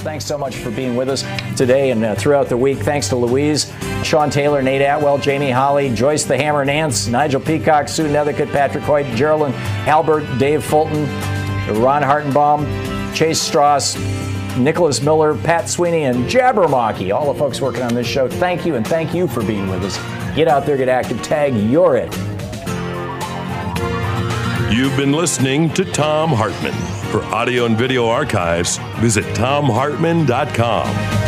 Thanks so much for being with us today and uh, throughout the week. Thanks to Louise, Sean Taylor, Nate Atwell, Jamie Holly, Joyce the Hammer Nance, Nigel Peacock, Sue Nethercutt, Patrick Hoyt, Geraldine Albert, Dave Fulton, Ron Hartenbaum, Chase Strauss, Nicholas Miller, Pat Sweeney, and Jabbermocky, all the folks working on this show. Thank you, and thank you for being with us. Get out there, get active, tag, you're it. You've been listening to Thom Hartmann. For audio and video archives, visit thomhartmann.com.